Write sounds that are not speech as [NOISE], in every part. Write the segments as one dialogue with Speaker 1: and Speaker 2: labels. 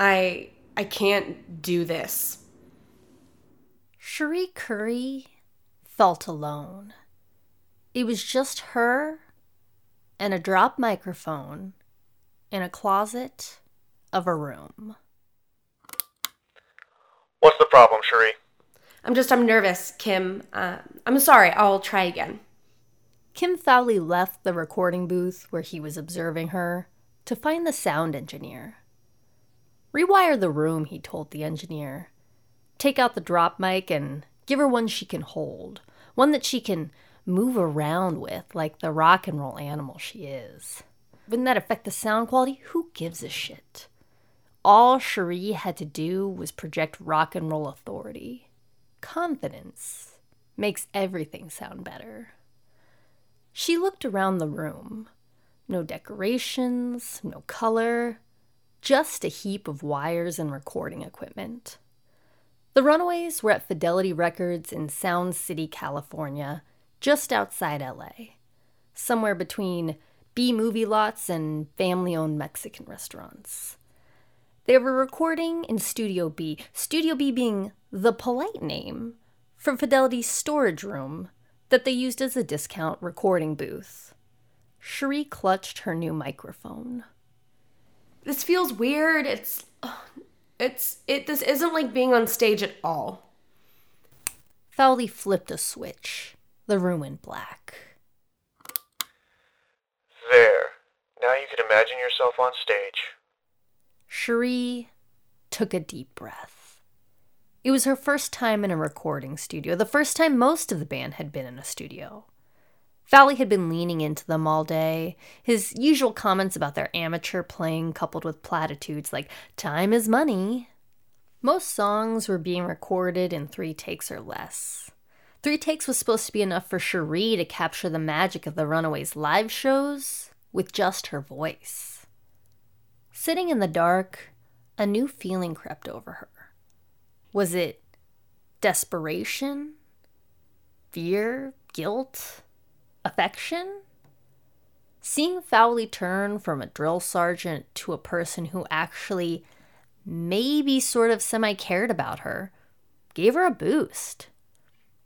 Speaker 1: I I can't do this.
Speaker 2: Cherie Currie felt alone. It was just her and a drop microphone in a closet of a room.
Speaker 3: What's the problem, Cherie?
Speaker 1: I'm just I'm nervous, Kim. Uh, I'm sorry. I'll try again.
Speaker 2: Kim Fowley left the recording booth where he was observing her to find the sound engineer. Rewire the room, he told the engineer. Take out the drop mic and give her one she can hold, one that she can move around with like the rock and roll animal she is. Wouldn't that affect the sound quality? Who gives a shit? All Cherie had to do was project rock and roll authority. Confidence makes everything sound better. She looked around the room. No decorations, no color, just a heap of wires and recording equipment. The Runaways were at Fidelity Records in Sound City, California, just outside LA, somewhere between B movie lots and family owned Mexican restaurants. They were recording in Studio B, Studio B being the polite name for Fidelity's storage room that they used as a discount recording booth. Cherie clutched her new microphone.
Speaker 1: This feels weird. It's it's it this isn't like being on stage at all.
Speaker 2: Fowley flipped a switch. The room went black.
Speaker 3: There. Now you can imagine yourself on stage.
Speaker 2: Cherie took a deep breath. It was her first time in a recording studio, the first time most of the band had been in a studio. Fowley had been leaning into them all day, his usual comments about their amateur playing coupled with platitudes like, time is money. Most songs were being recorded in three takes or less. Three takes was supposed to be enough for Cherie to capture the magic of the Runaways live shows with just her voice. Sitting in the dark, a new feeling crept over her. Was it desperation? Fear? Guilt? Affection? Seeing Fowley turn from a drill sergeant to a person who actually maybe sort of semi cared about her gave her a boost.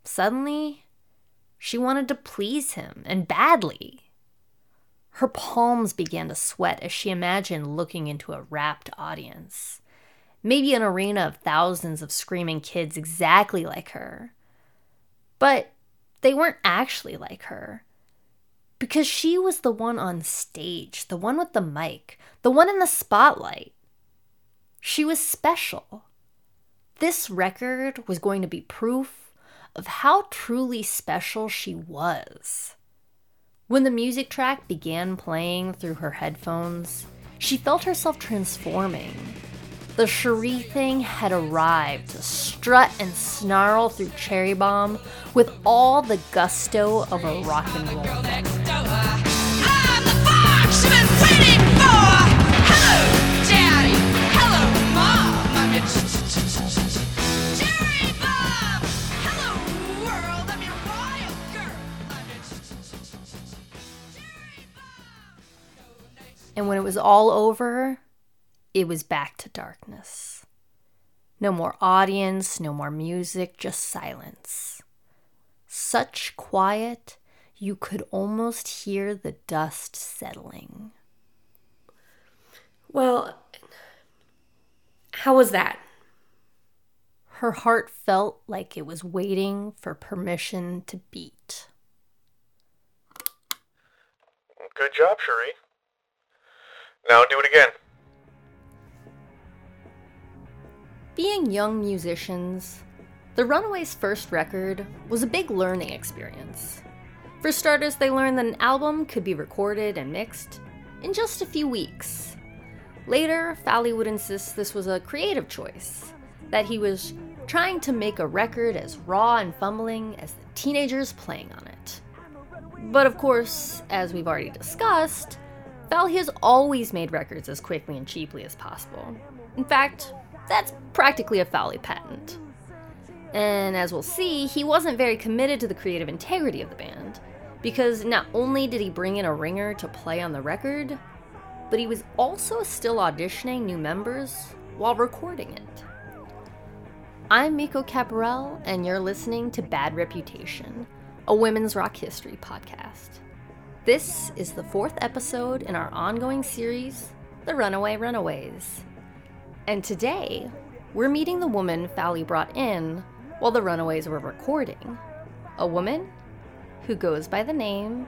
Speaker 2: Suddenly, she wanted to please him, and badly. Her palms began to sweat as she imagined looking into a rapt audience. Maybe an arena of thousands of screaming kids exactly like her. But they weren't actually like her. Because she was the one on stage, the one with the mic, the one in the spotlight. She was special. This record was going to be proof of how truly special she was. When the music track began playing through her headphones, she felt herself transforming. The Cherie thing had arrived to strut and snarl through Cherry Bomb with all the gusto of a rock and roll. And when it was all over, it was back to darkness. No more audience, no more music, just silence. Such quiet, you could almost hear the dust settling.
Speaker 1: Well, how was that?
Speaker 2: Her heart felt like it was waiting for permission to beat.
Speaker 3: Good job, Cherie. Now do it again.
Speaker 2: Being young musicians, the Runaways' first record was a big learning experience. For starters, they learned that an album could be recorded and mixed in just a few weeks. Later, Fowley would insist this was a creative choice, that he was trying to make a record as raw and fumbling as the teenagers playing on it. But of course, as we've already discussed, Fowley has always made records as quickly and cheaply as possible. In fact, that's practically a Fowley patent. And as we'll see, he wasn't very committed to the creative integrity of the band, because not only did he bring in a ringer to play on the record, but he was also still auditioning new members while recording it. I'm Miko Caparel, and you're listening to Bad Reputation, a women's rock history podcast. This is the fourth episode in our ongoing series, The Runaway Runaways. And today, we're meeting the woman Fowley brought in while the Runaways were recording. A woman who goes by the name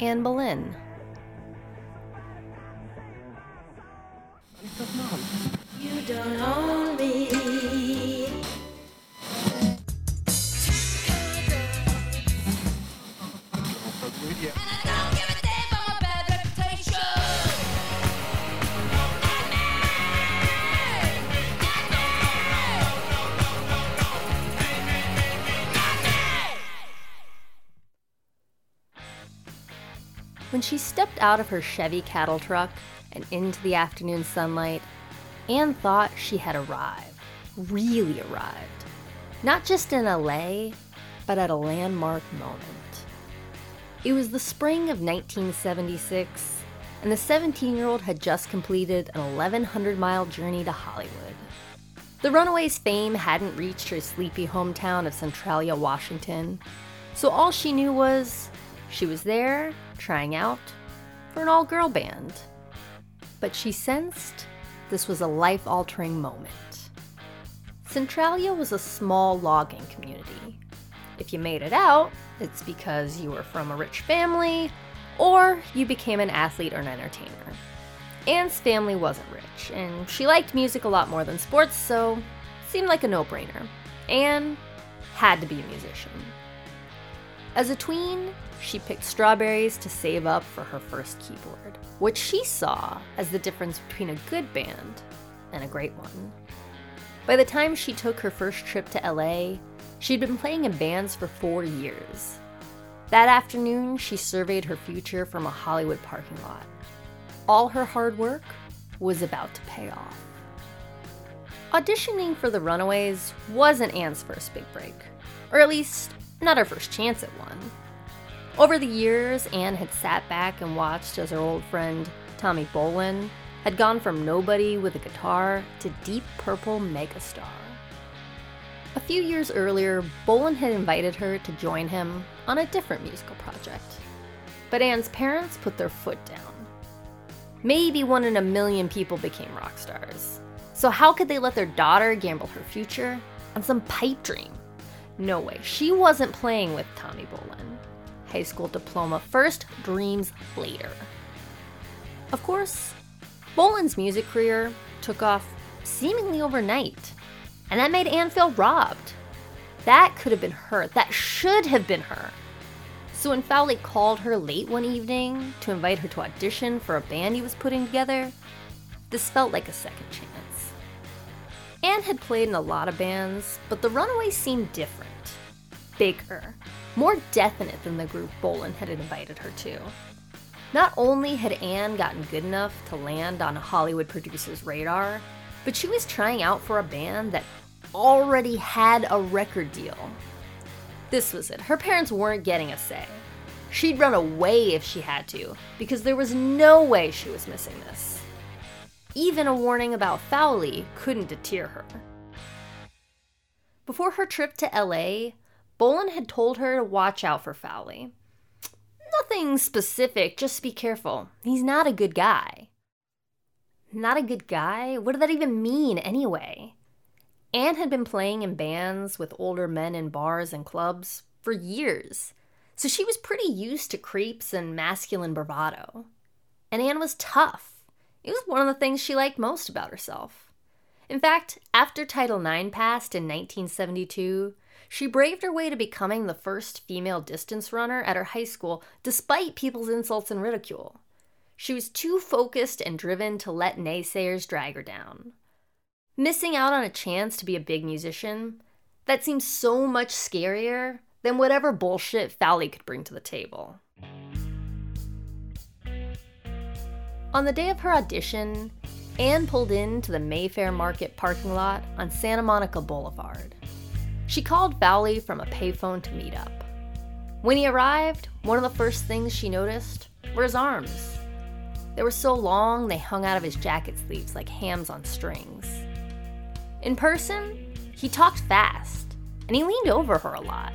Speaker 2: Anne Boleyn.
Speaker 4: You don't own
Speaker 2: out of her Chevy cattle truck and into the afternoon sunlight, Anne thought she had arrived. Really arrived. Not just in LA, but at a landmark moment. It was the spring of 1976, and the 17 year old had just completed an 1,100 mile journey to Hollywood. The Runaways' fame hadn't reached her sleepy hometown of Centralia, Washington, so all she knew was she was there, trying out, for an all girl band. But she sensed this was a life altering moment. Centralia was a small logging community. If you made it out, it's because you were from a rich family or you became an athlete or an entertainer. Anne's family wasn't rich, and she liked music a lot more than sports, so seemed like a no brainer. Anne had to be a musician. As a tween, she picked strawberries to save up for her first keyboard, which she saw as the difference between a good band and a great one. By the time she took her first trip to LA, she'd been playing in bands for four years. That afternoon, she surveyed her future from a Hollywood parking lot. All her hard work was about to pay off. Auditioning for the Runaways wasn't Anne's first big break, or at least not her first chance at one. Over the years, Anne had sat back and watched as her old friend, Tommy Bolin, had gone from nobody with a guitar to deep purple megastar. A few years earlier, Bolin had invited her to join him on a different musical project. But Anne's parents put their foot down. Maybe one in a million people became rock stars. So, how could they let their daughter gamble her future on some pipe dream? No way, she wasn't playing with Tommy Bolin. High school diploma first, dreams later. Of course, Bolin's music career took off seemingly overnight, and that made Anne feel robbed. That could have been her. That should have been her. So when Fowley called her late one evening to invite her to audition for a band he was putting together, this felt like a second chance. Anne had played in a lot of bands, but the Runaways seemed different. Bigger, more definite than the group Bolin had invited her to. Not only had Anne gotten good enough to land on a Hollywood producer's radar, but she was trying out for a band that already had a record deal. This was it. Her parents weren't getting a say. She'd run away if she had to, because there was no way she was missing this. Even a warning about Fowley couldn't deter her. Before her trip to LA, Bolin had told her to watch out for Fowley. Nothing specific, just be careful. He's not a good guy. Not a good guy? What did that even mean, anyway? Anne had been playing in bands with older men in bars and clubs for years, so she was pretty used to creeps and masculine bravado. And Anne was tough. It was one of the things she liked most about herself. In fact, after Title IX passed in 1972, she braved her way to becoming the first female distance runner at her high school despite people's insults and ridicule. She was too focused and driven to let naysayers drag her down. Missing out on a chance to be a big musician, that seems so much scarier than whatever bullshit Fowley could bring to the table. On the day of her audition, Anne pulled into the Mayfair Market parking lot on Santa Monica Boulevard. She called Fowley from a payphone to meet up. When he arrived, one of the first things she noticed were his arms. They were so long they hung out of his jacket sleeves like hams on strings. In person, he talked fast, and he leaned over her a lot.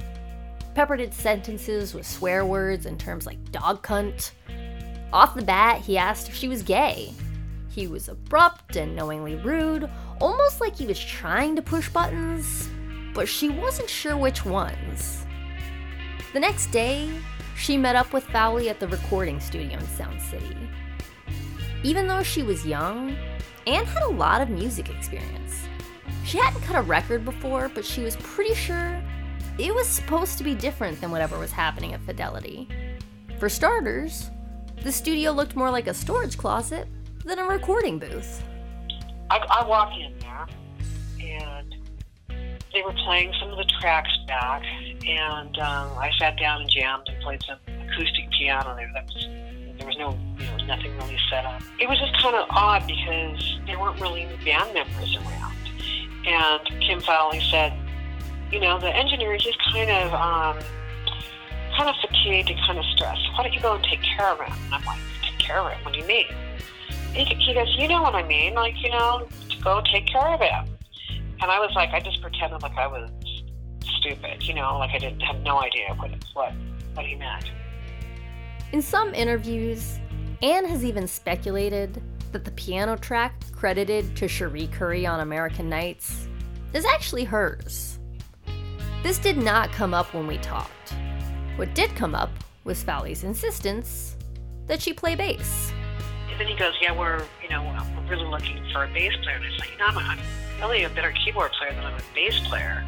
Speaker 2: Peppered his sentences with swear words and terms like dog cunt. Off the bat, he asked if she was gay. He was abrupt and knowingly rude, almost like he was trying to push buttons, but she wasn't sure which ones. The next day, she met up with Fowley at the recording studio in Sound City. Even though she was young, Anne had a lot of music experience. She hadn't cut a record before, but she was pretty sure it was supposed to be different than whatever was happening at Fidelity. For starters, the studio looked more like a storage closet than a recording booth.
Speaker 5: I, I walk in there, and they were playing some of the tracks back, and um, I sat down and jammed and played some acoustic piano there. That was there was no, you know, nothing really set up. It was just kind of odd because there weren't really any band members around. And Kim Fowley said, you know, the engineer is just kind of, um, kind of fatigued and kind of stressed. Why don't you go and take care of him? And I'm like, take care of him? What do you mean? He, he goes, you know what I mean? Like, you know, go take care of him. And I was like, I just pretended like I was stupid, you know, like I didn't have no idea what what what he meant.
Speaker 2: In some interviews, Anne has even speculated that the piano track credited to Cherie Currie on American Nights is actually hers. This did not come up when we talked. What did come up was Fowley's insistence that she play bass.
Speaker 5: And then he goes, yeah, we're, you know, we're really looking for a bass player. And I was like, you know, I'm, I'm really a better keyboard player than I'm a bass player.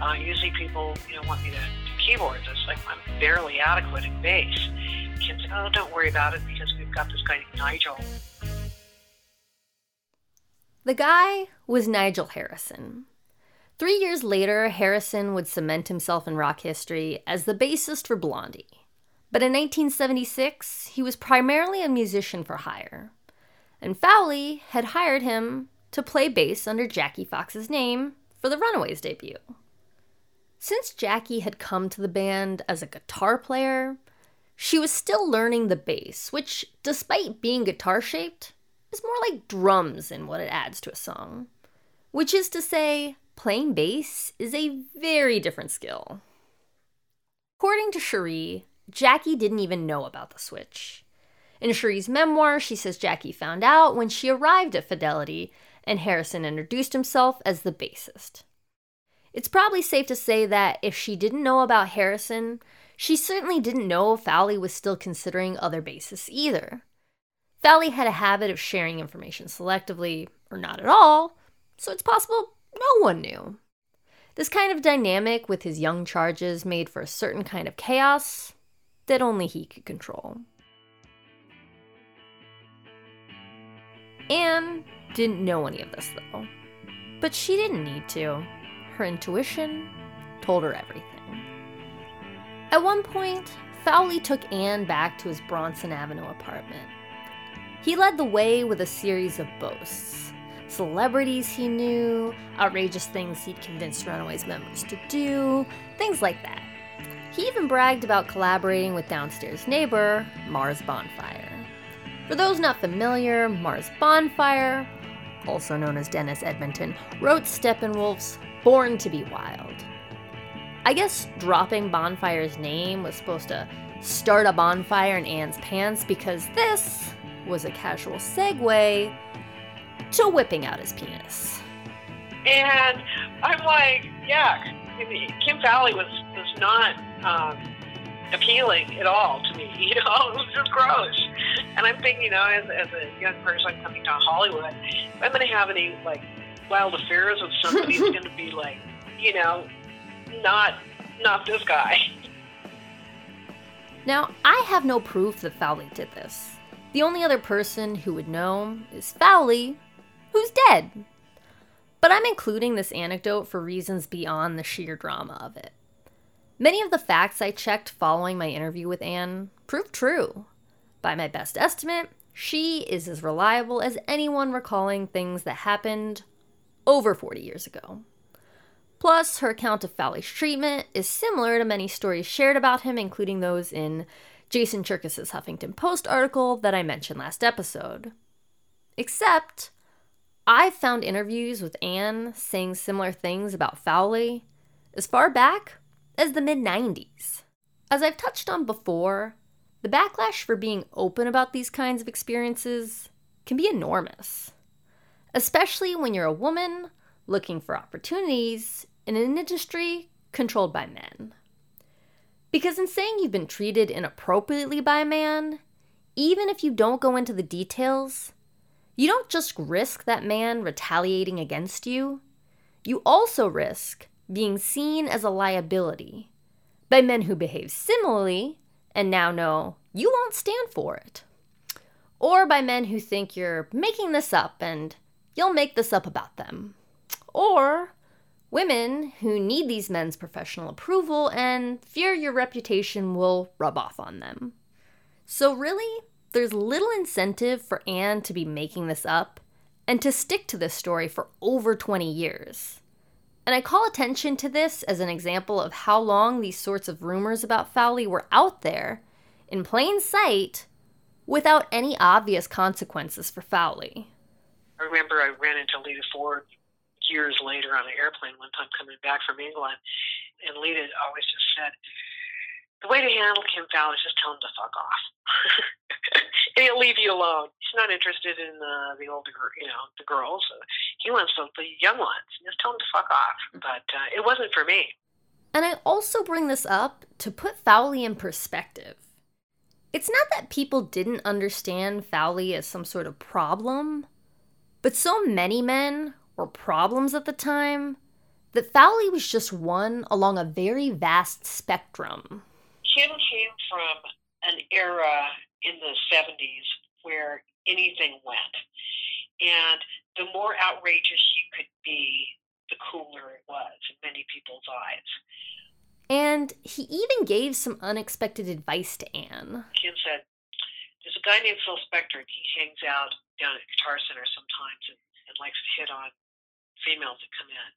Speaker 5: Uh, usually people, you know, want me to do keyboards. It's like I'm barely adequate in bass. Kim said, oh, don't worry about it because we've got this guy named Nigel.
Speaker 2: The guy was Nigel Harrison. Three years later, Harrison would cement himself in rock history as the bassist for Blondie. But in 1976, he was primarily a musician for hire. And Fowley had hired him to play bass under Jackie Fox's name for the Runaways debut. Since Jackie had come to the band as a guitar player, she was still learning the bass, which, despite being guitar shaped, is more like drums in what it adds to a song. Which is to say, playing bass is a very different skill. According to Cherie, Jackie didn't even know about the switch. In Cherie's memoir, she says Jackie found out when she arrived at Fidelity and Harrison introduced himself as the bassist. It's probably safe to say that if she didn't know about Harrison, she certainly didn't know Fowley was still considering other bassists either. Fowley had a habit of sharing information selectively, or not at all, so it's possible no one knew. This kind of dynamic with his young charges made for a certain kind of chaos that only he could control. Anne didn't know any of this though, but she didn't need to. Her intuition told her everything. At one point, Fowley took Anne back to his Bronson Avenue apartment. He led the way with a series of boasts celebrities he knew, outrageous things he'd convinced Runaways members to do, things like that. He even bragged about collaborating with downstairs neighbor, Mars Bonfire. For those not familiar, Mars Bonfire, also known as Dennis Edmonton, wrote Steppenwolf's Born to Be Wild. I guess dropping Bonfire's name was supposed to start a bonfire in Anne's pants because this was a casual segue to whipping out his penis.
Speaker 5: And I'm like, yeah, Kim Fowley was, was not um, appealing at all to me. [LAUGHS] You know, it was just gross. And I'm thinking, you know, as, as a young person coming to Hollywood, if I'm going to have any, like, wild affairs with somebody, it's [LAUGHS] going to be, like, you know, not not this guy.
Speaker 2: Now, I have no proof that Fowley did this. The only other person who would know is Fowley, who's dead. But I'm including this anecdote for reasons beyond the sheer drama of it. Many of the facts I checked following my interview with Anne proved true. By my best estimate, she is as reliable as anyone recalling things that happened over 40 years ago. Plus, her account of Fowley's treatment is similar to many stories shared about him, including those in Jason Cherkis's Huffington Post article that I mentioned last episode. Except, I've found interviews with Anne saying similar things about Fowley as far back as the mid 90s. As I've touched on before, the backlash for being open about these kinds of experiences can be enormous, especially when you're a woman looking for opportunities in an industry controlled by men. Because in saying you've been treated inappropriately by a man, even if you don't go into the details, you don't just risk that man retaliating against you, you also risk being seen as a liability by men who behave similarly and now know you won't stand for it. Or by men who think you're making this up and you'll make this up about them. Or women who need these men's professional approval and fear your reputation will rub off on them. So, really, there's little incentive for Anne to be making this up and to stick to this story for over 20 years. And I call attention to this as an example of how long these sorts of rumors about Fowley were out there, in plain sight, without any obvious consequences for Fowley.
Speaker 5: I remember I ran into Lita Ford years later on an airplane one time coming back from England, and Lita always just said, the way to handle Kim Fowley is just tell him to fuck off. [LAUGHS] and he'll leave you alone. He's not interested in the the older, you know, the girls. He wants the, the young ones. Just tell him to fuck off. But uh, it wasn't for me.
Speaker 2: And I also bring this up to put Fowley in perspective. It's not that people didn't understand Fowley as some sort of problem, but so many men were problems at the time that Fowley was just one along a very vast spectrum.
Speaker 5: Kim came from an era in the 70s where anything went. And the more outrageous you could be, the cooler it was in many people's eyes.
Speaker 2: And he even gave some unexpected advice to Anne.
Speaker 5: Kim said, There's a guy named Phil Spector, and he hangs out down at Guitar Center sometimes and, and likes to hit on females that come in.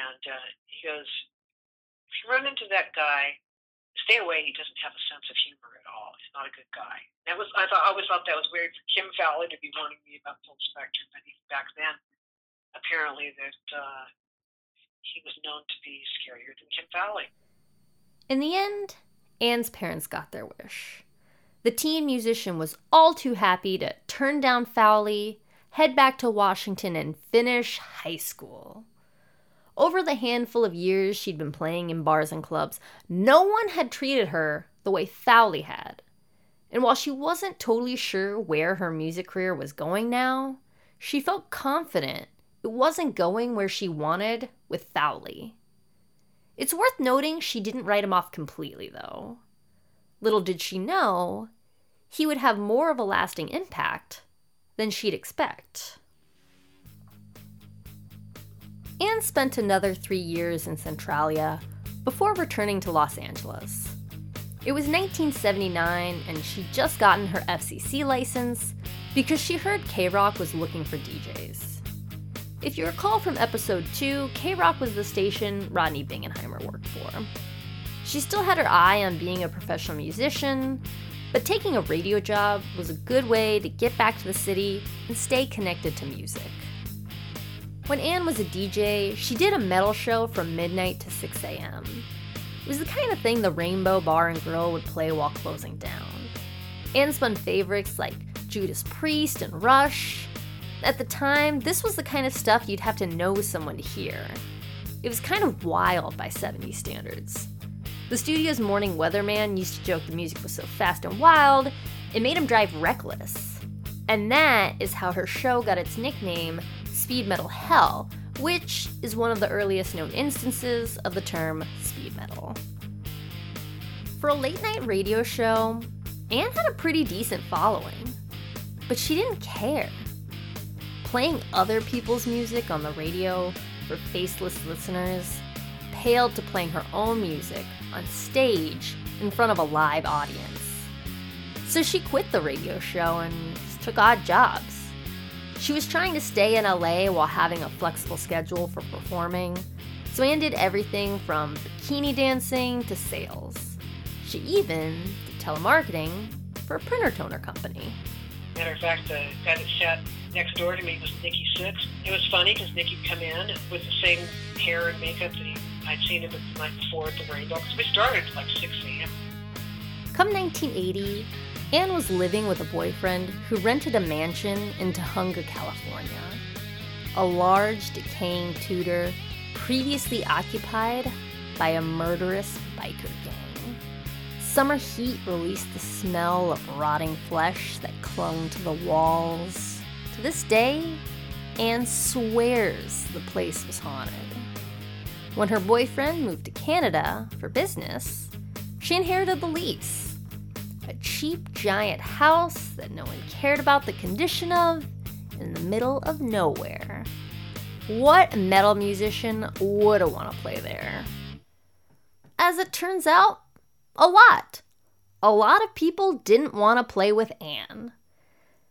Speaker 5: And uh, he goes, If you run into that guy, stay away. He doesn't have a sense of humor at all. He's not a good guy. That was I thought I always thought that was weird for Kim Fowley to be warning me about Phil Spector, but even back then, apparently that uh, he was known to be scarier than Kim Fowley.
Speaker 2: In the end, Anne's parents got their wish. The teen musician was all too happy to turn down Fowley, head back to Washington, and finish high school. Over the handful of years she'd been playing in bars and clubs, no one had treated her the way Fowley had. And while she wasn't totally sure where her music career was going now, she felt confident it wasn't going where she wanted with Fowley. It's worth noting she didn't write him off completely, though. Little did she know, he would have more of a lasting impact than she'd expect. Anne spent another three years in Centralia before returning to Los Angeles. It was 1979, and she'd just gotten her FCC license because she heard K Rock was looking for DJs. If you recall from episode 2, K Rock was the station Rodney Bingenheimer worked for. She still had her eye on being a professional musician, but taking a radio job was a good way to get back to the city and stay connected to music. When Anne was a DJ, she did a metal show from midnight to 6 a.m. It was the kind of thing the Rainbow Bar and Grill would play while closing down. Anne spun favorites like Judas Priest and Rush. At the time, this was the kind of stuff you'd have to know someone to hear. It was kind of wild by 70 standards. The studio's morning weatherman used to joke the music was so fast and wild, it made him drive reckless. And that is how her show got its nickname, speed metal hell, which is one of the earliest known instances of the term speed metal. For a late night radio show, Anne had a pretty decent following, but she didn't care. Playing other people's music on the radio for faceless listeners paled to playing her own music on stage in front of a live audience. So she quit the radio show and took odd jobs she was trying to stay in LA while having a flexible schedule for performing, so Anne did everything from bikini dancing to sales. She even, did telemarketing for a printer toner company.
Speaker 5: Matter of fact, uh, the guy that sat next door to me was Nikki Sixx. It was funny because Nikki'd come in with the same hair and makeup that he, I'd seen him the night before at the Rainbow. Because we started at like 6 a.m.
Speaker 2: Come 1980, Anne was living with a boyfriend who rented a mansion in Tujunga, California. A large, decaying Tudor previously occupied by a murderous biker gang. Summer heat released the smell of rotting flesh that clung to the walls. To this day, Anne swears the place was haunted. When her boyfriend moved to Canada for business, she inherited the lease. A cheap giant house that no one cared about the condition of in the middle of nowhere. What metal musician would want to play there? As it turns out, a lot. A lot of people didn't want to play with Anne.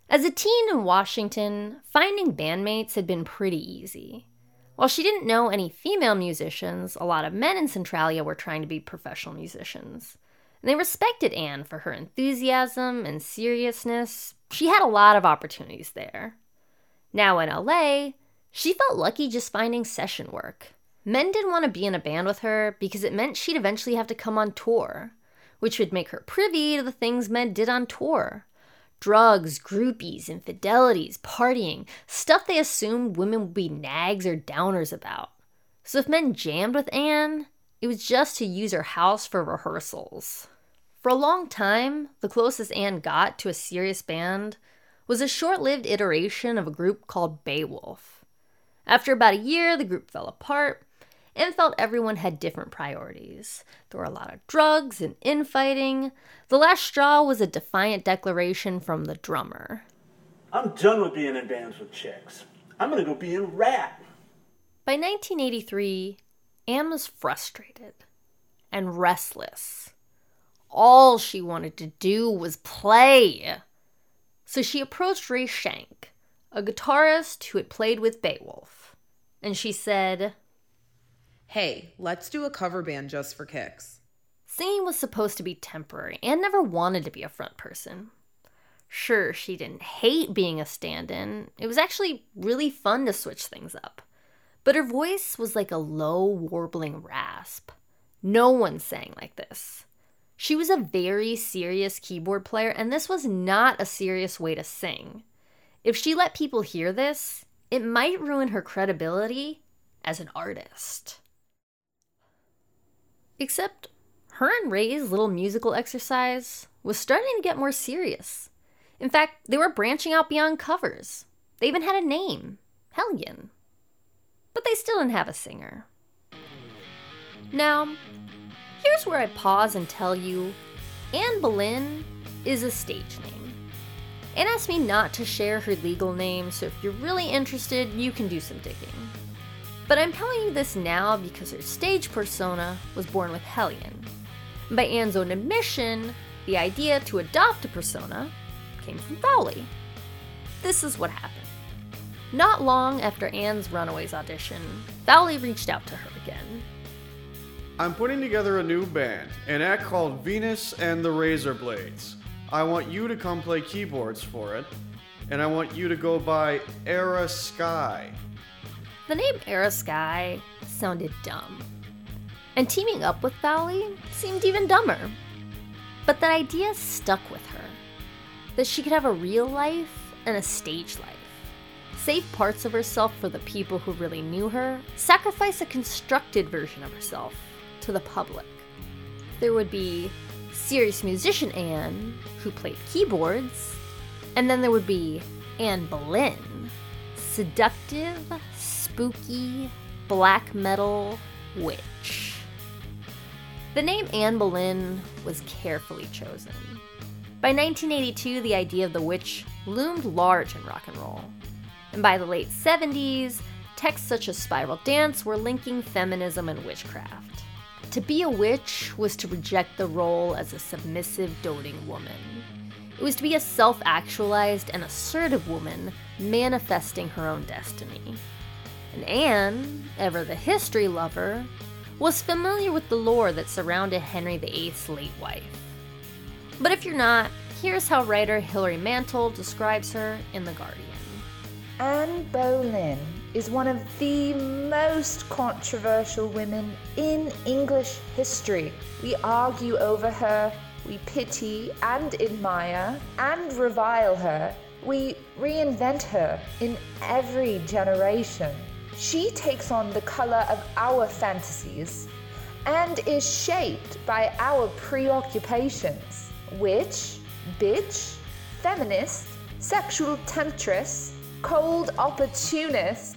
Speaker 2: As a teen in Washington, finding bandmates had been pretty easy. While she didn't know any female musicians, a lot of men in Centralia were trying to be professional musicians. And they respected Anne for her enthusiasm and seriousness. She had a lot of opportunities there. Now in LA, she felt lucky just finding session work. Men didn't want to be in a band with her because it meant she'd eventually have to come on tour, which would make her privy to the things men did on tour drugs, groupies, infidelities, partying, stuff they assumed women would be nags or downers about. So if men jammed with Anne, it was just to use her house for rehearsals. For a long time, the closest Anne got to a serious band was a short lived iteration of a group called Beowulf. After about a year, the group fell apart and felt everyone had different priorities. There were a lot of drugs and infighting. The last straw was a defiant declaration from the drummer.
Speaker 6: I'm done with being in bands with chicks. I'm gonna go be in rap.
Speaker 2: By 1983, Anne was frustrated and restless. All she wanted to do was play. So she approached Ray Schenck, a guitarist who had played with Beowulf, and she said,
Speaker 7: Hey, let's do a cover band just for kicks.
Speaker 2: Singing was supposed to be temporary. Anne never wanted to be a front person. Sure, she didn't hate being a stand in. It was actually really fun to switch things up. But her voice was like a low, warbling rasp. No one sang like this. She was a very serious keyboard player, and this was not a serious way to sing. If she let people hear this, it might ruin her credibility as an artist. Except her and Ray's little musical exercise was starting to get more serious. In fact, they were branching out beyond covers. They even had a name Hellion. But they still didn't have a singer. Now, here's where I pause and tell you Anne Boleyn is a stage name. Anne asked me not to share her legal name, so if you're really interested, you can do some digging. But I'm telling you this now because her stage persona was born with Hellion. By Anne's own admission, the idea to adopt a persona came from Fowley. This is what happened. Not long after Anne's Runaways audition, Fowley reached out to her again.
Speaker 8: I'm putting together a new band, an act called Venus and the Razor Blades. I want you to come play keyboards for it, and I want you to go by Era Sky.
Speaker 2: The name Era Sky sounded dumb. And teaming up with Fowley seemed even dumber. But that idea stuck with her that she could have a real life and a stage life. Save parts of herself for the people who really knew her, sacrifice a constructed version of herself to the public. There would be serious musician Anne, who played keyboards, and then there would be Anne Boleyn, seductive, spooky, black metal witch. The name Anne Boleyn was carefully chosen. By 1982, the idea of the witch loomed large in rock and roll. And by the late 70s, texts such as Spiral Dance were linking feminism and witchcraft. To be a witch was to reject the role as a submissive, doting woman. It was to be a self actualized and assertive woman manifesting her own destiny. And Anne, ever the history lover, was familiar with the lore that surrounded Henry VIII's late wife. But if you're not, here's how writer Hilary Mantel describes her in The Guardian.
Speaker 9: Anne Boleyn is one of the most controversial women in English history. We argue over her, we pity and admire and revile her. We reinvent her in every generation. She takes on the color of our fantasies and is shaped by our preoccupations. Witch, bitch, feminist, sexual temptress, cold opportunist.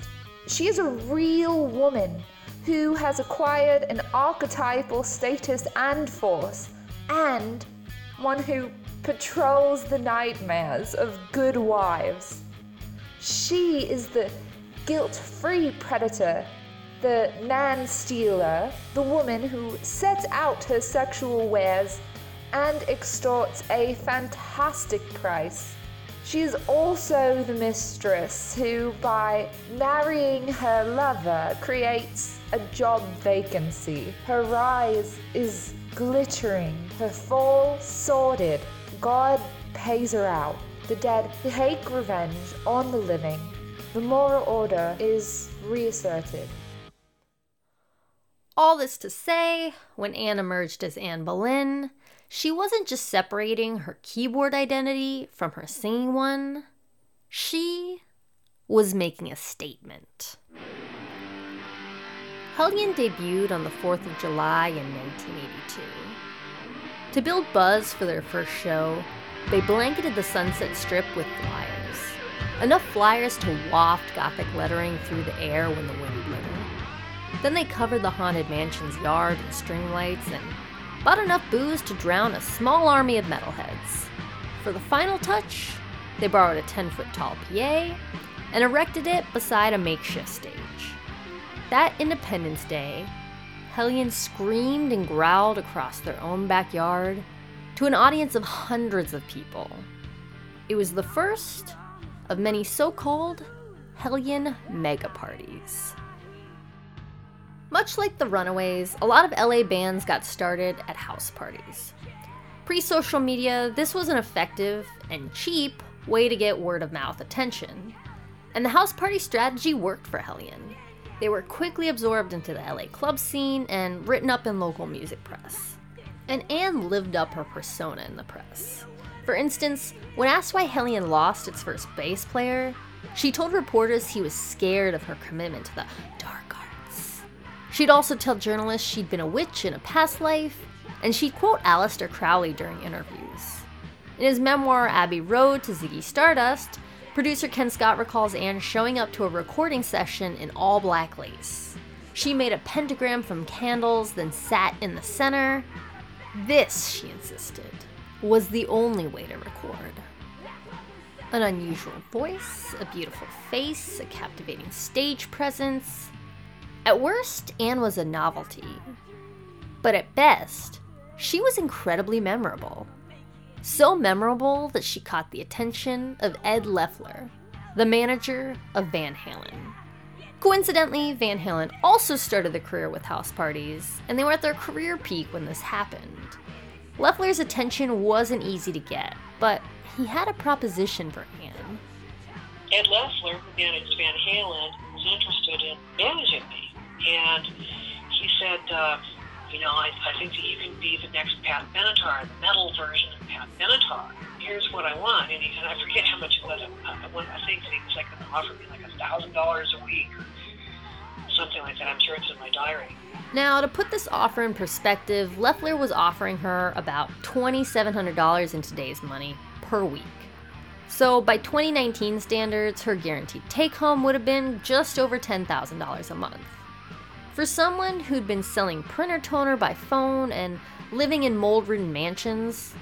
Speaker 9: She is a real woman who has acquired an archetypal status and force, and one who patrols the nightmares of good wives. She is the guilt free predator, the man stealer, the woman who sets out her sexual wares and extorts a fantastic price. She is also the mistress who, by marrying her lover, creates a job vacancy. Her rise is glittering, her fall sordid. God pays her out. The dead take revenge on the living. The moral order is reasserted.
Speaker 2: All this to say, when Anne emerged as Anne Boleyn, she wasn't just separating her keyboard identity from her singing one, she was making a statement. Hellion debuted on the 4th of July in 1982. To build buzz for their first show, they blanketed the Sunset Strip with flyers. Enough flyers to waft Gothic lettering through the air when the wind blew. Then they covered the Haunted Mansion's yard in string lights and bought enough booze to drown a small army of metalheads. For the final touch, they borrowed a 10 foot tall PA and erected it beside a makeshift stage. That Independence Day, Hellions screamed and growled across their own backyard to an audience of hundreds of people. It was the first of many so called Hellion mega parties. Much like the Runaways, a lot of LA bands got started at house parties. Pre social media, this was an effective and cheap way to get word of mouth attention. And the house party strategy worked for Hellion. They were quickly absorbed into the LA club scene and written up in local music press. And Anne lived up her persona in the press. For instance, when asked why Hellion lost its first bass player, she told reporters he was scared of her commitment to the dark. She'd also tell journalists she'd been a witch in a past life, and she'd quote Aleister Crowley during interviews. In his memoir, Abbey Road to Ziggy Stardust, producer Ken Scott recalls Anne showing up to a recording session in all black lace. She made a pentagram from candles, then sat in the center. This, she insisted, was the only way to record. An unusual voice, a beautiful face, a captivating stage presence. At worst, Anne was a novelty. But at best, she was incredibly memorable. So memorable that she caught the attention of Ed Leffler, the manager of Van Halen. Coincidentally, Van Halen also started the career with house parties, and they were at their career peak when this happened. Leffler's attention wasn't easy to get, but he had a proposition for Anne.
Speaker 5: Ed Leffler, who managed Van Halen, was interested in managing me. And he said, uh, you know, I, I think that you can be the next Pat Benatar, the metal version of Pat Benatar. Here's what I want. And, he, and I forget how much it was. I, I, I think that he was like going to offer me like a $1,000 a week or something like that. I'm sure it's in my diary.
Speaker 2: Now, to put this offer in perspective, Leffler was offering her about $2,700 in today's money per week. So, by 2019 standards, her guaranteed take home would have been just over $10,000 a month. For someone who'd been selling printer toner by phone and living in mold ridden mansions,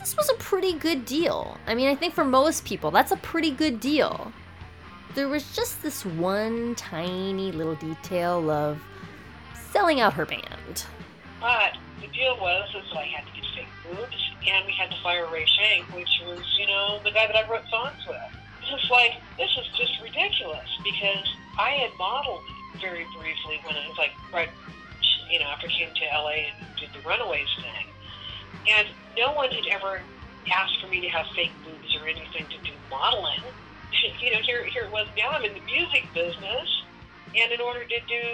Speaker 2: this was a pretty good deal. I mean, I think for most people, that's a pretty good deal. There was just this one tiny little detail of selling out her band.
Speaker 5: But the deal was is that I had to get fake boobs, and we had to fire Ray Schenck, which was, you know, the guy that I wrote songs with. It's like, this is just ridiculous, because I had modeled very briefly when it was like, right, you know, after I came to LA and did the Runaways thing. And no one had ever asked for me to have fake boobs or anything to do modeling. [LAUGHS] you know, here here it was. Now I'm in the music business, and in order to do,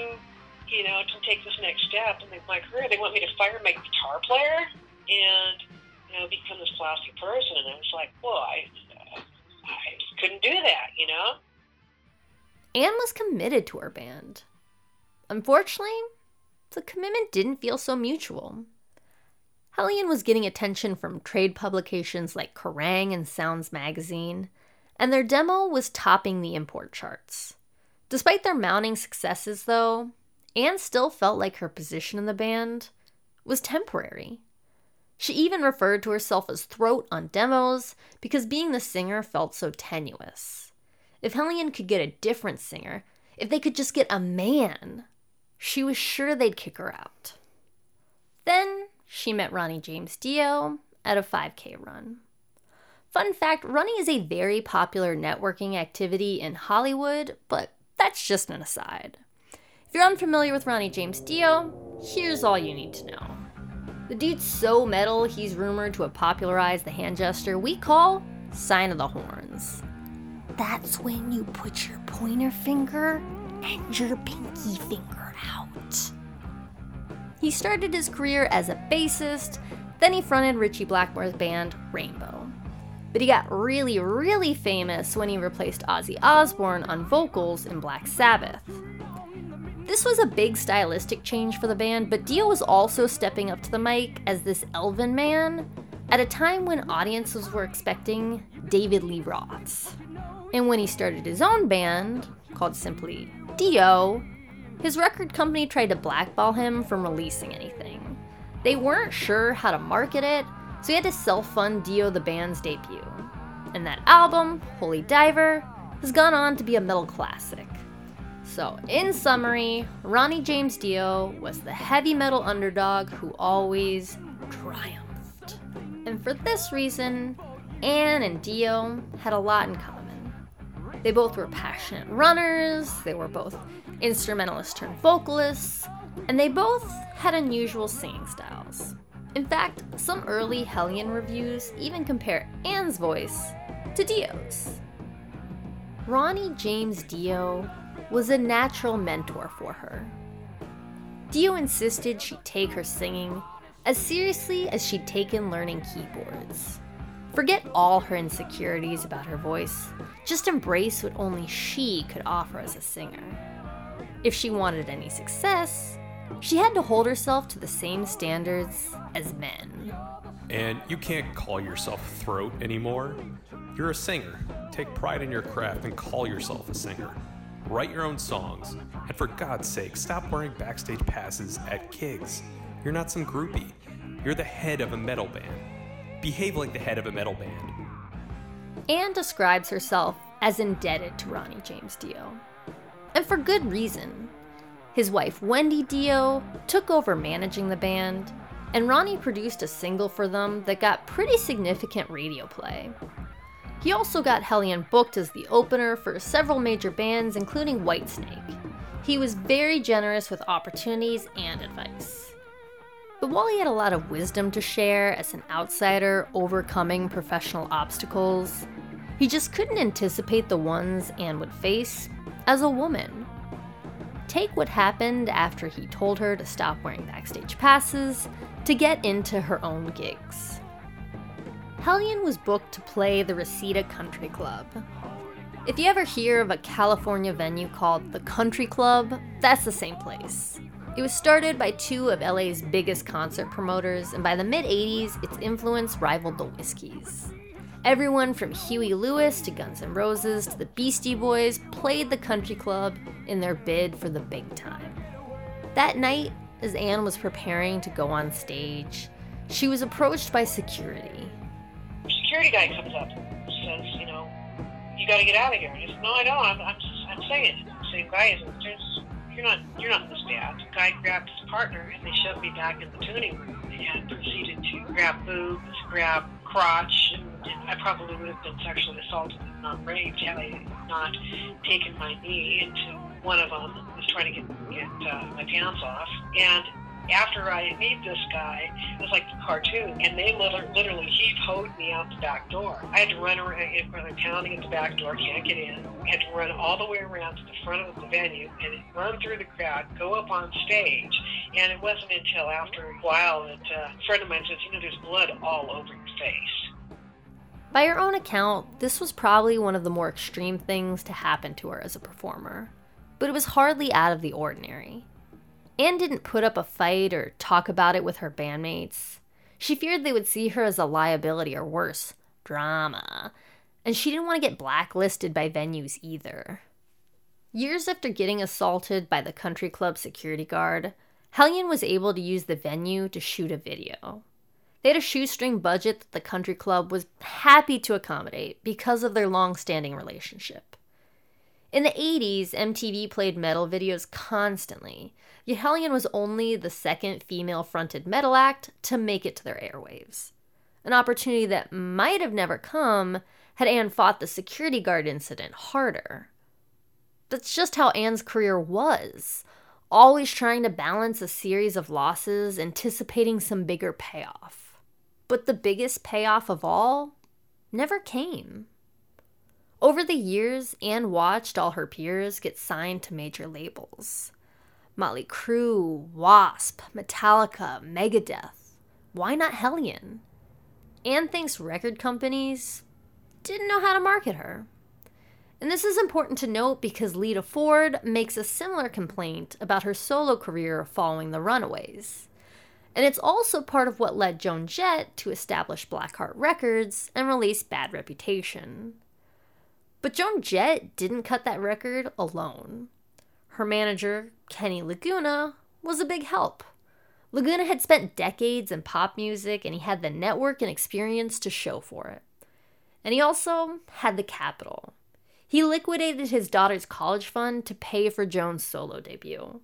Speaker 5: you know, to take this next step in my career, they want me to fire my guitar player and you know become this classy person. And I was like, well, I I couldn't do that, you know.
Speaker 2: Anne was committed to her band. Unfortunately, the commitment didn't feel so mutual. Hellion was getting attention from trade publications like Kerrang and Sounds magazine, and their demo was topping the import charts. Despite their mounting successes, though, Anne still felt like her position in the band was temporary. She even referred to herself as throat on demos because being the singer felt so tenuous. If Hellion could get a different singer, if they could just get a man, she was sure they'd kick her out. Then she met Ronnie James Dio at a 5K run. Fun fact running is a very popular networking activity in Hollywood, but that's just an aside. If you're unfamiliar with Ronnie James Dio, here's all you need to know. The dude's so metal, he's rumored to have popularized the hand gesture we call sign of the horns. That's when you put your pointer finger and your pinky finger out. He started his career as a bassist, then he fronted Ritchie Blackmore's band Rainbow. But he got really, really famous when he replaced Ozzy Osbourne on vocals in Black Sabbath. This was a big stylistic change for the band, but Dio was also stepping up to the mic as this elven man at a time when audiences were expecting David Lee Roths. And when he started his own band, called simply Dio, his record company tried to blackball him from releasing anything. They weren't sure how to market it, so he had to self fund Dio the band's debut. And that album, Holy Diver, has gone on to be a metal classic. So, in summary, Ronnie James Dio was the heavy metal underdog who always triumphed. And for this reason, Anne and Dio had a lot in common. They both were passionate runners, they were both instrumentalists turned vocalists, and they both had unusual singing styles. In fact, some early Hellion reviews even compare Anne's voice to Dio's. Ronnie James Dio was a natural mentor for her. Dio insisted she take her singing as seriously as she'd taken learning keyboards. Forget all her insecurities about her voice, just embrace what only she could offer as a singer. If she wanted any success, she had to hold herself to the same standards as men.
Speaker 10: And you can't call yourself throat anymore. You're a singer. Take pride in your craft and call yourself a singer. Write your own songs. And for God's sake, stop wearing backstage passes at gigs. You're not some groupie. You're the head of a metal band. Behave like the head of a metal band.
Speaker 2: Anne describes herself as indebted to Ronnie James Dio. And for good reason. His wife, Wendy Dio, took over managing the band, and Ronnie produced a single for them that got pretty significant radio play. He also got Hellion booked as the opener for several major bands, including Whitesnake. He was very generous with opportunities and advice. But while he had a lot of wisdom to share as an outsider overcoming professional obstacles, he just couldn't anticipate the ones Anne would face as a woman. Take what happened after he told her to stop wearing backstage passes to get into her own gigs. Hellion was booked to play the Reseda Country Club. If you ever hear of a California venue called the Country Club, that's the same place. It was started by two of LA's biggest concert promoters, and by the mid 80s, its influence rivaled the Whiskies. Everyone from Huey Lewis to Guns N' Roses to the Beastie Boys played the country club in their bid for the big time. That night, as Anne was preparing to go on stage, she was approached by security.
Speaker 5: Security guy comes up, says, you know, you got to get out of here. And I said, no, I don't. I'm, I'm, I'm saying, same guy is just, you're not, you're not in this band. The guy grabbed his partner and they shoved me back in the tuning room and proceeded to grab boobs, grab crotch, and I probably would have been sexually assaulted and not raped had I not taken my knee into one of them. was trying to get, get uh, my pants off. And after I meet this guy, it was like the cartoon, and they literally, literally he hoed me out the back door. I had to run around, I'm pounding at the back door, can't get in. I had to run all the way around to the front of the venue and run through the crowd, go up on stage. And it wasn't until after a while that uh, a friend of mine says, you know, there's blood all over your face.
Speaker 2: By her own account, this was probably one of the more extreme things to happen to her as a performer, but it was hardly out of the ordinary. Anne didn't put up a fight or talk about it with her bandmates. She feared they would see her as a liability or worse, drama. And she didn't want to get blacklisted by venues either. Years after getting assaulted by the country club security guard, Hellion was able to use the venue to shoot a video. They had a shoestring budget that the country club was happy to accommodate because of their long standing relationship. In the 80s, MTV played metal videos constantly, yet Hellion was only the second female fronted metal act to make it to their airwaves. An opportunity that might have never come had Anne fought the security guard incident harder. That's just how Anne's career was always trying to balance a series of losses, anticipating some bigger payoff. But the biggest payoff of all never came. Over the years, Anne watched all her peers get signed to major labels Motley Crue, Wasp, Metallica, Megadeth. Why not Hellion? Anne thinks record companies didn't know how to market her. And this is important to note because Lita Ford makes a similar complaint about her solo career following the Runaways. And it's also part of what led Joan Jett to establish Blackheart Records and release Bad Reputation. But Joan Jett didn't cut that record alone. Her manager, Kenny Laguna, was a big help. Laguna had spent decades in pop music and he had the network and experience to show for it. And he also had the capital. He liquidated his daughter's college fund to pay for Joan's solo debut.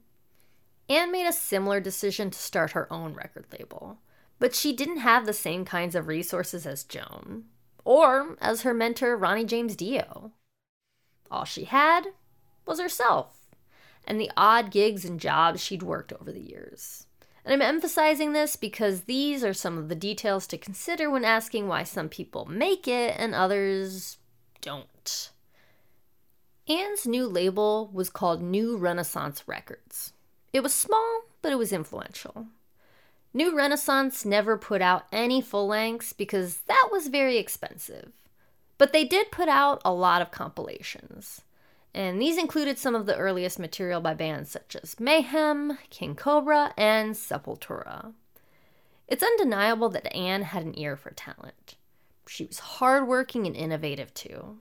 Speaker 2: Anne made a similar decision to start her own record label, but she didn't have the same kinds of resources as Joan or as her mentor, Ronnie James Dio. All she had was herself and the odd gigs and jobs she'd worked over the years. And I'm emphasizing this because these are some of the details to consider when asking why some people make it and others don't. Anne's new label was called New Renaissance Records. It was small, but it was influential. New Renaissance never put out any full lengths because that was very expensive. But they did put out a lot of compilations. And these included some of the earliest material by bands such as Mayhem, King Cobra, and Sepultura. It's undeniable that Anne had an ear for talent. She was hardworking and innovative too.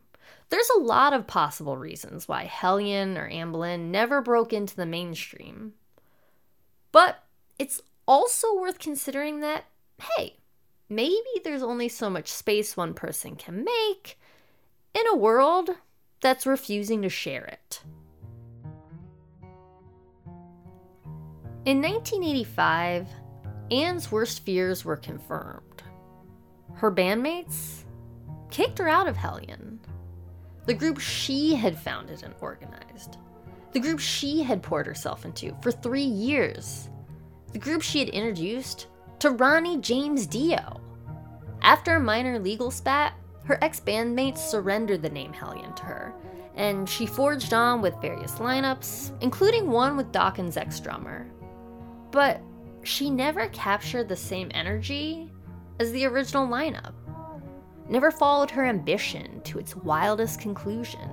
Speaker 2: There's a lot of possible reasons why Hellion or Boleyn never broke into the mainstream. But it's also worth considering that, hey, maybe there's only so much space one person can make in a world that's refusing to share it. In 1985, Anne's worst fears were confirmed. Her bandmates kicked her out of Hellion, the group she had founded and organized, the group she had poured herself into for three years the group she had introduced to Ronnie James Dio. After a minor legal spat, her ex bandmates surrendered the name Hellion to her, and she forged on with various lineups, including one with Dawkins' ex drummer. But she never captured the same energy as the original lineup, never followed her ambition to its wildest conclusion.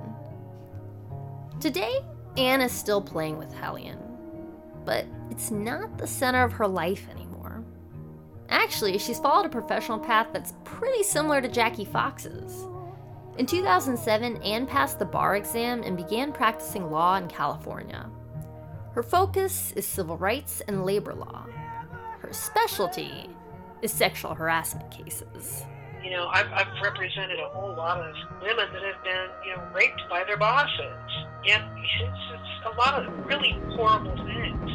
Speaker 2: Today, Anne is still playing with Hellion, but it's not the center of her life anymore. Actually, she's followed a professional path that's pretty similar to Jackie Fox's. In 2007, Anne passed the bar exam and began practicing law in California. Her focus is civil rights and labor law. Her specialty is sexual harassment cases.
Speaker 5: You know, I've, I've represented a whole lot of women that have been, you know, raped by their bosses. And it's, a lot of really horrible things.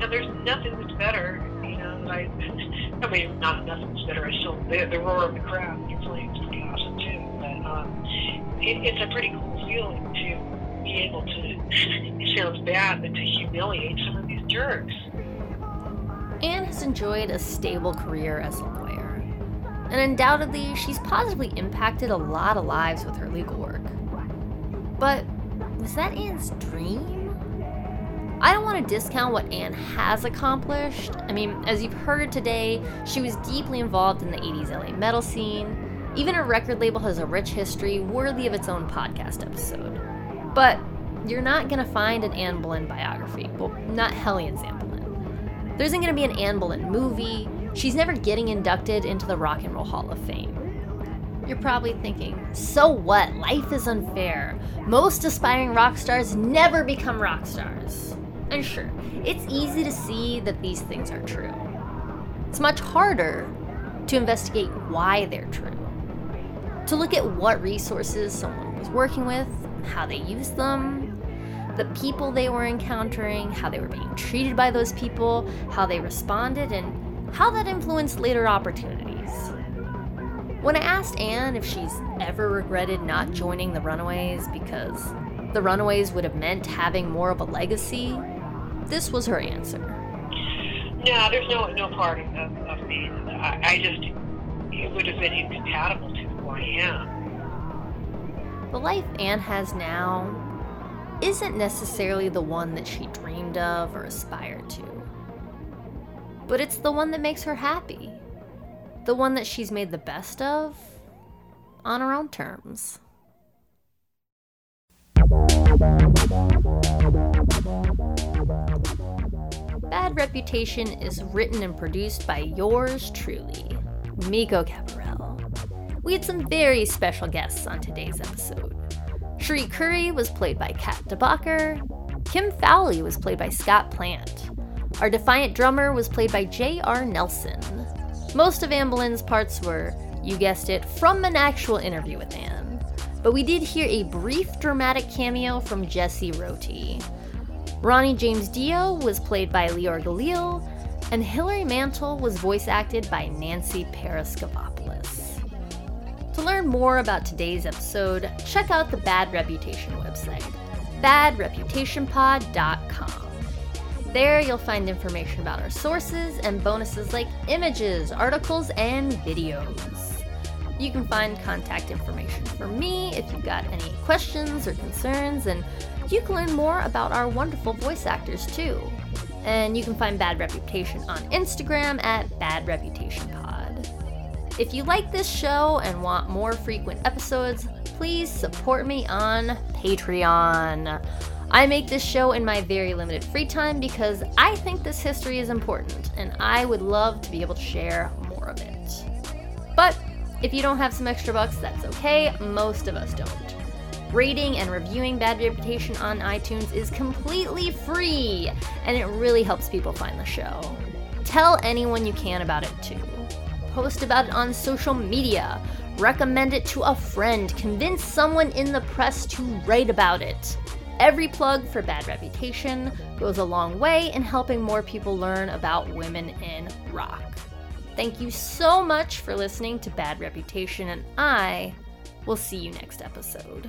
Speaker 5: And there's nothing that's better, you know, that I, [LAUGHS] I mean, not nothing's better. I still, the, the roar of the crowd when you're is pretty awesome too. But um, it, it's a pretty cool feeling to be able to, [LAUGHS] it sounds bad, but to humiliate some of these jerks.
Speaker 2: Anne has enjoyed a stable career as a lawyer, and undoubtedly, she's positively impacted a lot of lives with her legal work. But was that Anne's dream? I don't want to discount what Anne has accomplished. I mean, as you've heard today, she was deeply involved in the 80s LA metal scene. Even her record label has a rich history worthy of its own podcast episode. But you're not going to find an Anne Boleyn biography. Well, not Hellions Anne Boleyn. There isn't going to be an Anne Boleyn movie. She's never getting inducted into the Rock and Roll Hall of Fame. You're probably thinking, so what? Life is unfair. Most aspiring rock stars never become rock stars. And sure, it's easy to see that these things are true. It's much harder to investigate why they're true. To look at what resources someone was working with, how they used them, the people they were encountering, how they were being treated by those people, how they responded, and how that influenced later opportunities. When I asked Anne if she's ever regretted not joining the Runaways because the Runaways would have meant having more of a legacy, this was her answer.
Speaker 5: No, there's no no part of, of me. I, I just it would have been incompatible to who I am.
Speaker 2: The life Anne has now isn't necessarily the one that she dreamed of or aspired to. But it's the one that makes her happy. The one that she's made the best of on her own terms. Bad Reputation is written and produced by yours truly, Miko Caparel. We had some very special guests on today's episode. Cherie Currie was played by Kat DeBacher. Kim Fowley was played by Scott Plant. Our defiant drummer was played by J.R. Nelson. Most of Anne Boleyn's parts were, you guessed it, from an actual interview with Anne. But we did hear a brief dramatic cameo from Jesse Roti. Ronnie James Dio was played by Leor Galil, and Hilary Mantel was voice acted by Nancy Paraskevopoulos. To learn more about today's episode, check out the Bad Reputation website, badreputationpod.com. There you'll find information about our sources and bonuses like images, articles, and videos. You can find contact information for me if you've got any questions or concerns, and you can learn more about our wonderful voice actors too. And you can find Bad Reputation on Instagram at Bad Reputation Pod. If you like this show and want more frequent episodes, please support me on Patreon. I make this show in my very limited free time because I think this history is important and I would love to be able to share more of it. If you don't have some extra bucks, that's okay. Most of us don't. Rating and reviewing Bad Reputation on iTunes is completely free, and it really helps people find the show. Tell anyone you can about it too. Post about it on social media. Recommend it to a friend. Convince someone in the press to write about it. Every plug for Bad Reputation goes a long way in helping more people learn about women in rock. Thank you so much for listening to Bad Reputation, and I will see you next episode.